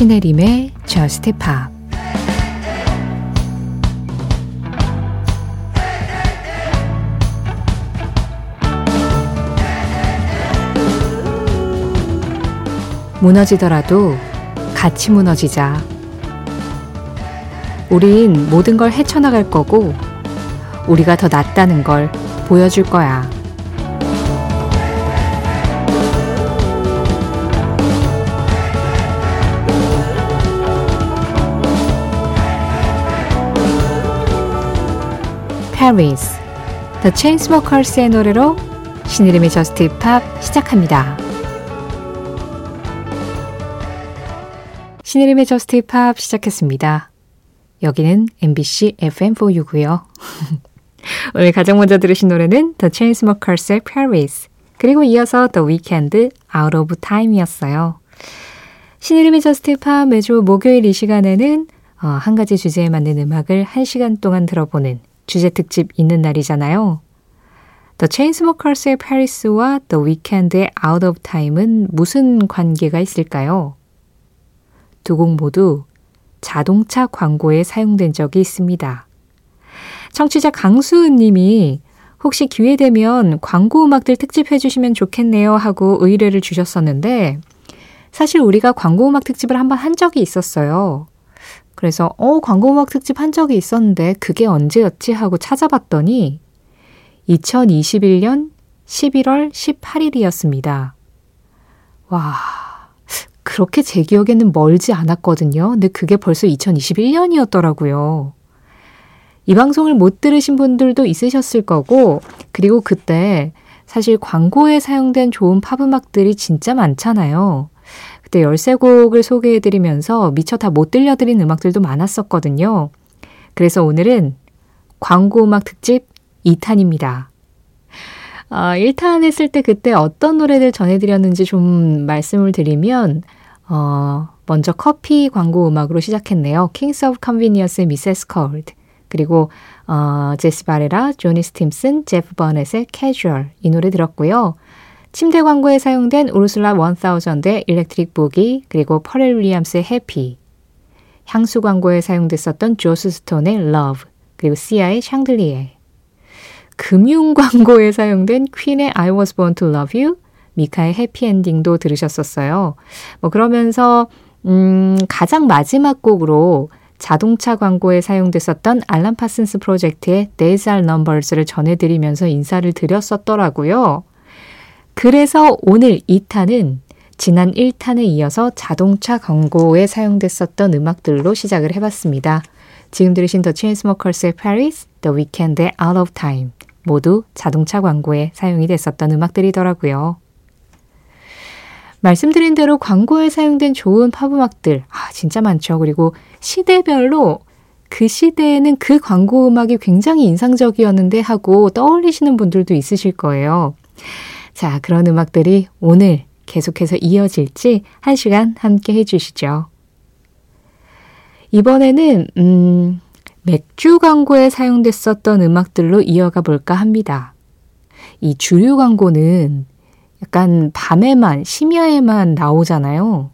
신혜림의 Just Pop 무너지더라도 같이 무너지자. 우린 모든 걸 헤쳐나갈 거고, 우리가 더 낫다는 걸 보여줄 거야. Paris, The Chainsmokers의 노래로 신혜림의 Just Pop 시작합니다. 신혜림의 Just Pop 시작했습니다. 여기는 MBC FM4U고요. 오늘 가장 먼저 들으신 노래는 The Chainsmokers의 Paris 그리고 이어서 The Weeknd Out of Time이었어요. 신혜림의 Just Pop 매주 목요일 이 시간에는 어, 한 가지 주제에 맞는 음악을 한 시간 동안 들어보는 주제 특집 있는 날이잖아요. The Chainsmokers의 Paris와 The Weeknd의 Out of Time은 무슨 관계가 있을까요? 두 곡 모두 자동차 광고에 사용된 적이 있습니다. 청취자 강수은 님이 혹시 기회 되면 광고 음악들 특집 해 주시면 좋겠네요 하고 의뢰를 주셨었는데 사실 우리가 광고 음악 특집을 한번 한 적이 있었어요. 그래서 어 광고 음악 특집 한 적이 있었는데 그게 언제였지 하고 찾아봤더니 2021년 11월 18일이었습니다. 와, 그렇게 제 기억에는 멀지 않았거든요. 근데 그게 벌써 2021년이었더라고요. 이 방송을 못 들으신 분들도 있으셨을 거고, 그리고 그때 사실 광고에 사용된 좋은 팝 음악들이 진짜 많잖아요. 그때 13곡을 소개해드리면서 미처 다 못 들려드린 음악들도 많았었거든요. 그래서 오늘은 광고 음악 특집 2탄입니다. 어, 1탄 했을 때 그때 어떤 노래들 전해드렸는지 좀 말씀을 드리면, 어, 먼저 커피 광고 음악으로 시작했네요. Kings of Convenience의 Mrs. Cold. 그리고, 어, 제시 바레라, 조니 스팀슨, 제프 버넷의 Casual. 이 노래 들었고요. 침대 광고에 사용된 우르슬라 1000의 Electric Boogie, 그리고 퍼렐 윌리엄스의 Happy, 향수 광고에 사용됐었던 조스 스톤의 Love, 그리고 시아의 샹들리에, 금융 광고에 사용된 퀸의 I was born to love you, 미카의 해피엔딩도 들으셨었어요. 뭐 그러면서 음, 가장 마지막 곡으로 자동차 광고에 사용됐었던 알람 파슨스 프로젝트의 Days Are Numbers를 전해드리면서 인사를 드렸었더라고요. 그래서 오늘 2탄은 지난 1탄에 이어서 자동차 광고에 사용됐었던 음악들로 시작을 해봤습니다. 지금 들으신 The Chainsmokers의 Paris, The Weeknd의 Out of Time 모두 자동차 광고에 사용이 됐었던 음악들이더라고요. 말씀드린 대로 광고에 사용된 좋은 팝 음악들, 아, 진짜 많죠. 그리고 시대별로 그 시대에는 그 광고 음악이 굉장히 인상적이었는데 하고 떠올리시는 분들도 있으실 거예요. 자, 그런 음악들이 오늘 계속해서 이어질지 한 시간 함께 해주시죠. 이번에는, 음, 맥주 광고에 사용됐었던 음악들로 이어가 볼까 합니다. 이 주류 광고는 약간 밤에만, 심야에만 나오잖아요.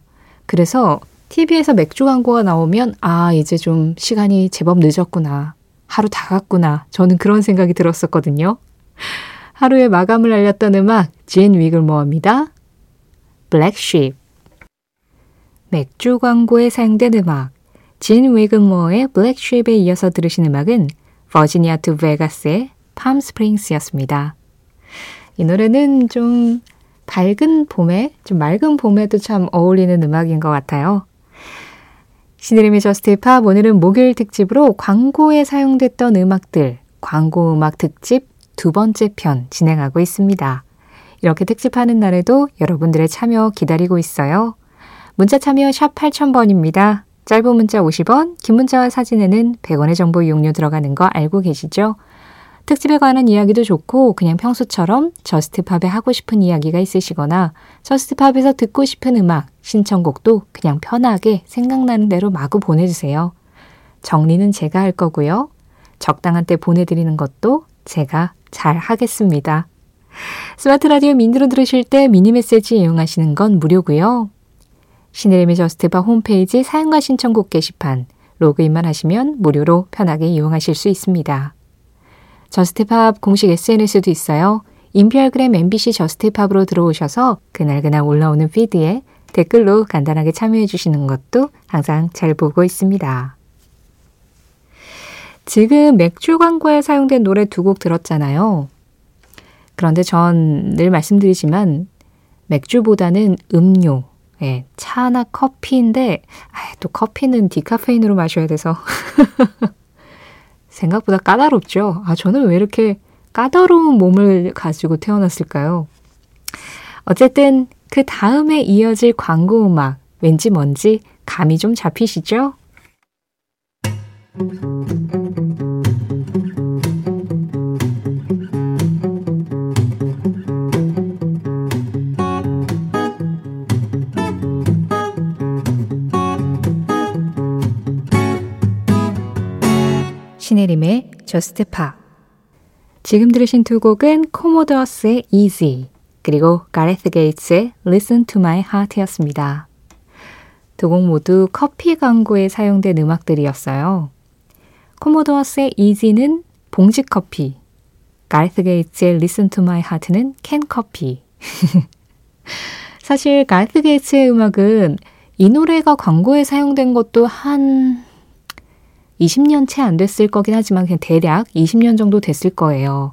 그래서 TV에서 맥주 광고가 나오면, 아, 이제 좀 시간이 제법 늦었구나. 하루 다 갔구나. 저는 그런 생각이 들었었거든요. 하루의 마감을 알렸던 음악, 진 위글모어입니다. 블랙 쉽. 맥주 광고에 사용된 음악, 진 위글모어의 블랙 쉽에 이어서 들으신 음악은 버지니아 투 베가스의 팜 스프링스였습니다. 이 노래는 좀 밝은 봄에, 좀 맑은 봄에도 참 어울리는 음악인 것 같아요. 신혜림의 Just Pop 오늘은 목요일 특집으로 광고에 사용됐던 음악들, 광고 음악 특집 두 번째 편 진행하고 있습니다. 이렇게 특집하는 날에도 여러분들의 참여 기다리고 있어요. 문자 참여 샵 8000번입니다. 짧은 문자 50원, 긴 문자와 사진에는 100원의 정보 이용료 들어가는 거 알고 계시죠? 특집에 관한 이야기도 좋고 그냥 평소처럼 Just Pop에 하고 싶은 이야기가 있으시거나 Just Pop에서 듣고 싶은 음악, 신청곡도 그냥 편하게 생각나는 대로 마구 보내주세요. 정리는 제가 할 거고요. 적당한 때 보내드리는 것도 제가 잘 하겠습니다. 스마트 라디오 미니로 들으실 때 미니 메시지 이용하시는 건 무료고요. 신혜림의 Just Pop 홈페이지 사연과 신청곡 게시판 로그인만 하시면 무료로 편하게 이용하실 수 있습니다. Just Pop 공식 SNS도 있어요. 인별그램 MBC Just Pop으로 들어오셔서 그날그날 올라오는 피드에 댓글로 간단하게 참여해 주시는 것도 항상 잘 보고 있습니다. 지금 맥주 광고에 사용된 노래 두 곡 들었잖아요. 그런데 전 늘 말씀드리지만 맥주보다는 음료, 예, 차나 커피인데 아, 또 커피는 디카페인으로 마셔야 돼서 생각보다 까다롭죠. 아, 저는 왜 이렇게 까다로운 몸을 가지고 태어났을까요? 어쨌든 그 다음에 이어질 광고 음악 왠지 뭔지 감이 좀 잡히시죠? 신혜림의 Just Pop 지금 들으신 두 곡은 코모더스의 Easy 그리고 가레스 게이츠의 Listen to My Heart였습니다. 두 곡 모두 커피 광고에 사용된 음악들이었어요. 코모더스의 Easy는 봉지 커피, 가레스 게이츠의 Listen to My Heart는 캔 커피. 사실 가레스 게이츠의 음악은 이 노래가 광고에 사용된 것도 한 20년 채 안 됐을 거긴 하지만 그냥 대략 20년 정도 됐을 거예요.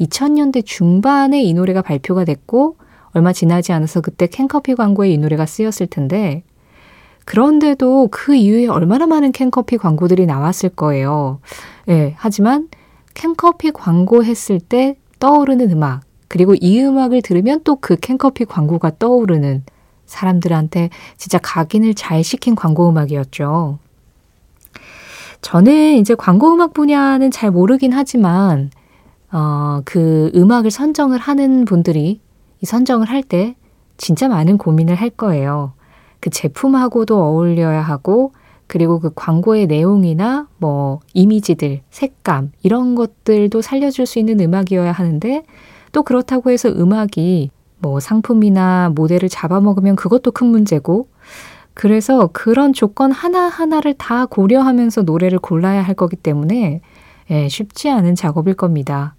2000년대 중반에 이 노래가 발표가 됐고 얼마 지나지 않아서 그때 캔커피 광고에 이 노래가 쓰였을 텐데 그런데도 그 이후에 얼마나 많은 캔커피 광고들이 나왔을 거예요. 예, 하지만 캔커피 광고 했을 때 떠오르는 음악, 그리고 이 음악을 들으면 또 그 캔커피 광고가 떠오르는 사람들한테 진짜 각인을 잘 시킨 광고 음악이었죠. 저는 이제 광고 음악 분야는 잘 모르긴 하지만, 어, 그 음악을 선정을 하는 분들이 이 선정을 할 때 진짜 많은 고민을 할 거예요. 그 제품하고도 어울려야 하고, 그리고 그 광고의 내용이나 뭐 이미지들, 색감, 이런 것들도 살려줄 수 있는 음악이어야 하는데, 또 그렇다고 해서 음악이 뭐 상품이나 모델을 잡아먹으면 그것도 큰 문제고, 그래서 그런 조건 하나하나를 다 고려하면서 노래를 골라야 할 거기 때문에 예, 쉽지 않은 작업일 겁니다.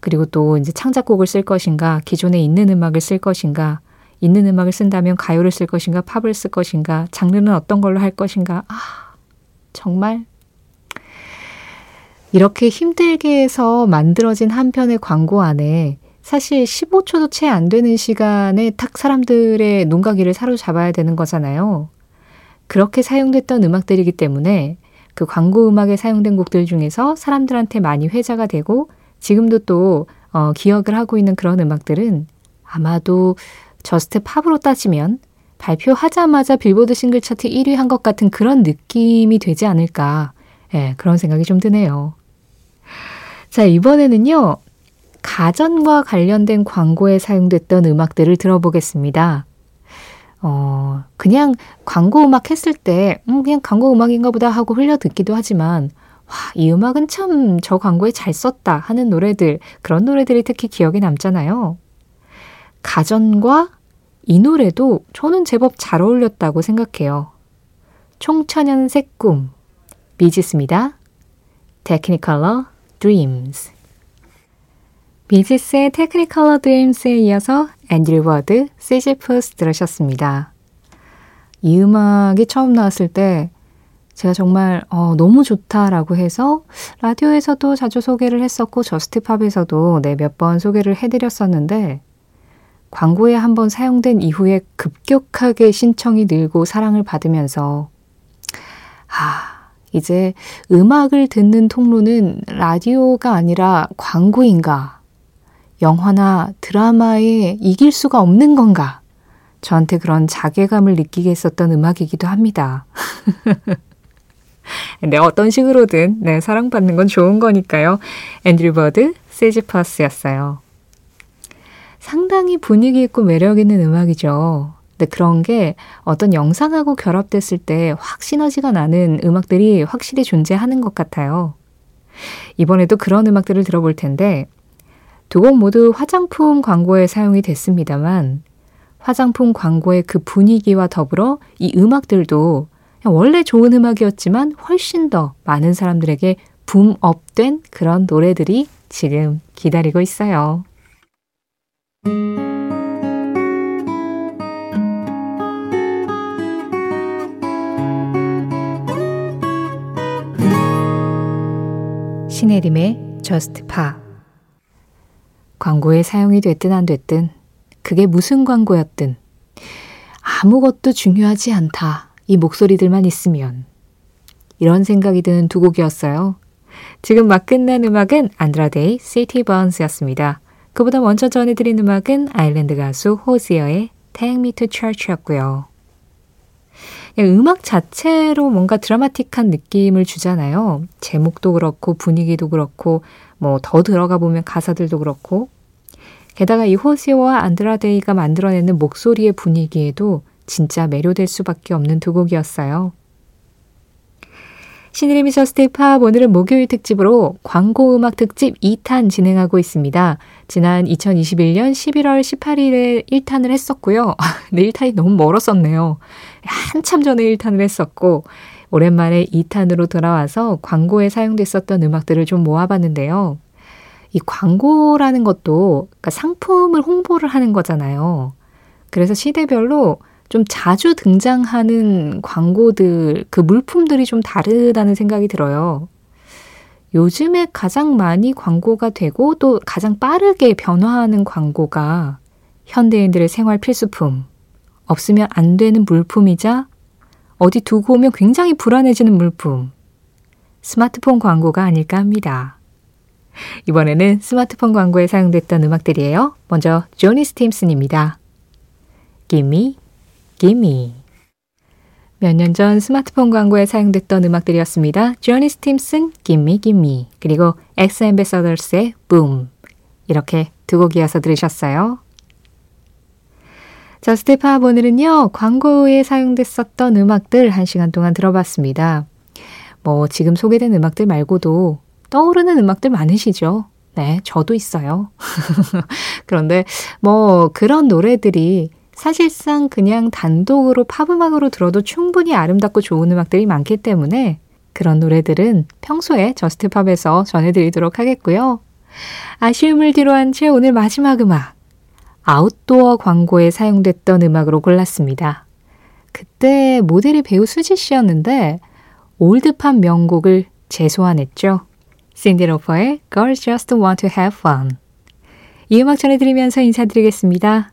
그리고 또 이제 창작곡을 쓸 것인가, 기존에 있는 음악을 쓸 것인가, 있는 음악을 쓴다면 가요를 쓸 것인가, 팝을 쓸 것인가, 장르는 어떤 걸로 할 것인가. 아, 정말 이렇게 힘들게 해서 만들어진 한 편의 광고 안에 사실 15초도 채 안 되는 시간에 탁 사람들의 눈과 귀를 사로잡아야 되는 거잖아요. 그렇게 사용됐던 음악들이기 때문에 그 광고 음악에 사용된 곡들 중에서 사람들한테 많이 회자가 되고 지금도 또 어, 기억을 하고 있는 그런 음악들은 아마도 Just Pop으로 따지면 발표하자마자 빌보드 싱글 차트 1위 한 것 같은 그런 느낌이 되지 않을까. 예, 그런 생각이 좀 드네요. 자, 이번에는요. 가전과 관련된 광고에 사용됐던 음악들을 들어보겠습니다. 어, 그냥 광고 음악 했을 때, 음, 그냥 광고 음악인가 보다 하고 흘려 듣기도 하지만, 와, 이 음악은 참 저 광고에 잘 썼다 하는 노래들, 그런 노래들이 특히 기억에 남잖아요. 가전과 이 노래도 저는 제법 잘 어울렸다고 생각해요. 총천연색 꿈, 비지스입니다. Technicolor Dreams. 비지스의 Technicolor Dreams에 이어서 앤드류 버드, 시지푸스 들으셨습니다. 이 음악이 처음 나왔을 때 제가 정말 어, 너무 좋다라고 해서 라디오에서도 자주 소개를 했었고 Just Pop에서도 네, 몇 번 소개를 해드렸었는데 광고에 한 번 사용된 이후에 급격하게 신청이 늘고 사랑을 받으면서 아 이제 음악을 듣는 통로는 라디오가 아니라 광고인가 영화나 드라마에 이길 수가 없는 건가? 저한테 그런 자괴감을 느끼게 했었던 음악이기도 합니다. 네, 어떤 식으로든 네, 사랑받는 건 좋은 거니까요. 앤드류 버드, 세지퍼스였어요. 상당히 분위기 있고 매력 있는 음악이죠. 근데 그런 게 어떤 영상하고 결합됐을 때 확 시너지가 나는 음악들이 확실히 존재하는 것 같아요. 이번에도 그런 음악들을 들어볼 텐데 두 곡 모두 화장품 광고에 사용이 됐습니다만 화장품 광고의 그 분위기와 더불어 이 음악들도 원래 좋은 음악이었지만 훨씬 더 많은 사람들에게 붐업된 그런 노래들이 지금 기다리고 있어요. 신혜림의 Just Pa 광고에 사용이 됐든 안 됐든 그게 무슨 광고였든 아무것도 중요하지 않다. 이 목소리들만 있으면 이런 생각이 드는 두 곡이었어요. 지금 막 끝난 음악은 안드라데이 시티 번스였습니다. 그보다 먼저 전해드린 음악은 아일랜드 가수 호지어의 Take Me to Church였고요. 음악 자체로 뭔가 드라마틱한 느낌을 주잖아요. 제목도 그렇고 분위기도 그렇고 뭐 더 들어가 보면 가사들도 그렇고 게다가 이 호시오와 안드라데이가 만들어내는 목소리의 분위기에도 진짜 매료될 수밖에 없는 두 곡이었어요. 신의림 미셔 스테이팝 오늘은 목요일 특집으로 광고 음악 특집 2탄 진행하고 있습니다. 지난 2021년 11월 18일에 1탄을 했었고요. 근데 1탄이 너무 멀었었네요. 한참 전에 1탄을 했었고 오랜만에 2탄으로 돌아와서 광고에 사용됐었던 음악들을 좀 모아봤는데요. 이 광고라는 것도 그러니까 상품을 홍보를 하는 거잖아요. 그래서 시대별로 좀 자주 등장하는 광고들, 그 물품들이 좀 다르다는 생각이 들어요. 요즘에 가장 많이 광고가 되고 또 가장 빠르게 변화하는 광고가 현대인들의 생활 필수품, 없으면 안 되는 물품이자 어디 두고 오면 굉장히 불안해지는 물품, 스마트폰 광고가 아닐까 합니다. 이번에는 스마트폰 광고에 사용됐던 음악들이에요. 먼저 조니 스팀슨입니다. Gimme Gimme. 몇 년 전 스마트폰 광고에 사용됐던 음악들이었습니다. 조니 스팀슨, Gimme Gimme, 그리고 엑스 앰베서더스의 Boom. 이렇게 두 곡 이어서 들으셨어요. 자, 스테파 오늘은요, 광고에 사용됐었던 음악들 한 시간 동안 들어봤습니다. 뭐, 지금 소개된 음악들 말고도 떠오르는 음악들 많으시죠? 네, 저도 있어요. 그런데 뭐, 그런 노래들이 사실상 그냥 단독으로 팝음악으로 들어도 충분히 아름답고 좋은 음악들이 많기 때문에 그런 노래들은 평소에 저스트팝에서 전해드리도록 하겠고요. 아쉬움을 뒤로한 채 오늘 마지막 음악. 아웃도어 광고에 사용됐던 음악으로 골랐습니다. 그때 모델이 배우 수지 씨였는데 올드팝 명곡을 재소환했죠. 신디 로퍼의 Girls Just Want to Have Fun. 이 음악 전해드리면서 인사드리겠습니다.